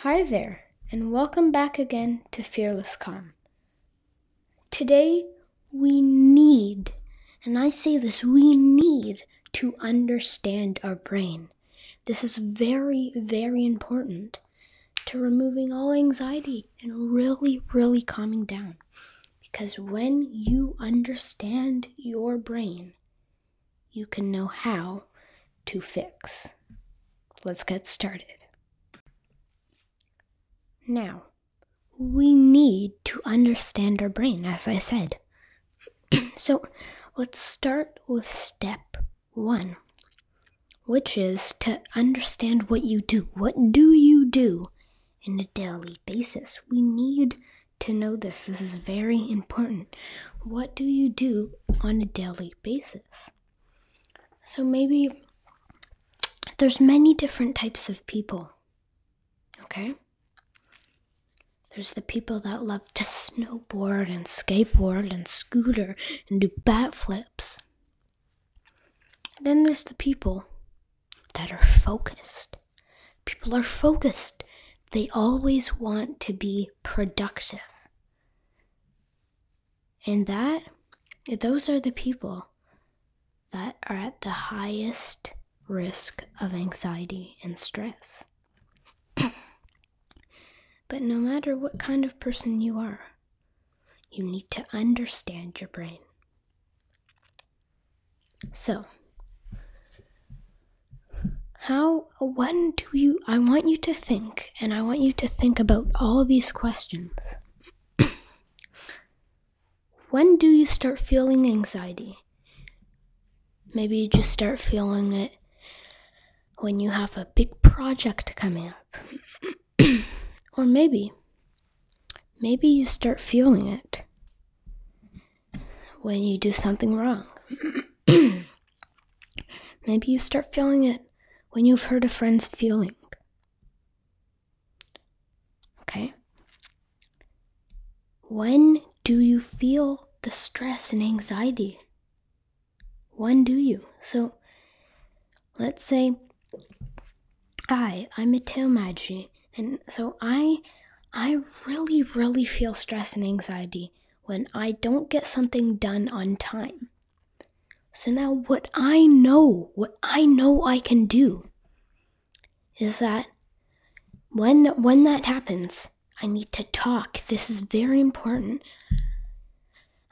Hi there, and welcome back again to Fearless Calm. Today, we need, and I say this, we need to understand our brain. This is very, very important to removing all anxiety and really, really calming down. Because when you understand your brain, you can know how to fix. Let's get started. Now, we need to understand our brain, as I said. so, let's start with step one, which is to understand what you do. What do you do in a daily basis? We need to know this. This is very important. What do you do on a daily basis? So, maybe there's many different types of people. Okay? There's the people that love to snowboard and skateboard and scooter and do bat flips. Then there's the people that are focused. People are focused. They always want to be productive. And that, those are the people that are at the highest risk of anxiety and stress. But no matter what kind of person you are, you need to understand your brain. So, how, when do you, I want you to think, and I want you to think about all these questions. when do you start feeling anxiety? Maybe you just start feeling it when you have a big project coming up. Or maybe, maybe you start feeling it when you do something wrong. maybe you start feeling it when you've hurt a friend's feeling. Okay? When do you feel the stress and anxiety? When do you? So, let's say I, I'm a tail magi and so I I really really feel stress and anxiety when I don't get something done on time. So now what I know, what I know I can do is that when when that happens, I need to talk. This is very important.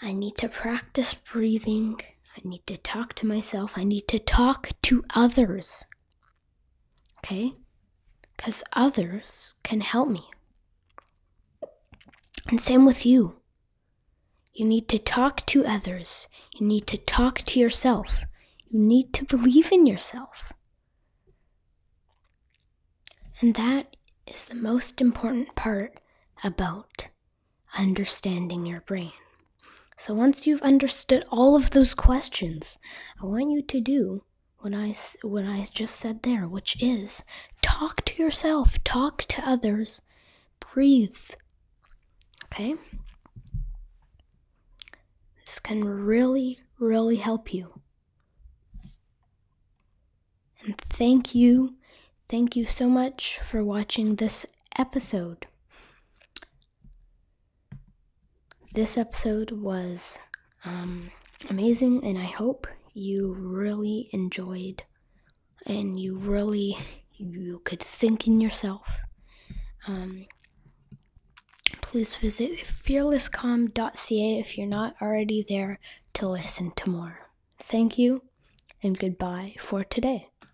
I need to practice breathing. I need to talk to myself. I need to talk to others. Okay? Because others can help me. And same with you. You need to talk to others. You need to talk to yourself. You need to believe in yourself. And that is the most important part about understanding your brain. So once you've understood all of those questions, I want you to do what I, what I just said there, which is talk to yourself, talk to others, breathe. Okay? This can really, really help you. And thank you, thank you so much for watching this episode. This episode was um, amazing, and I hope you really enjoyed and you really you could think in yourself. Um, please visit fearlesscalm.ca if you're not already there to listen to more. Thank you and goodbye for today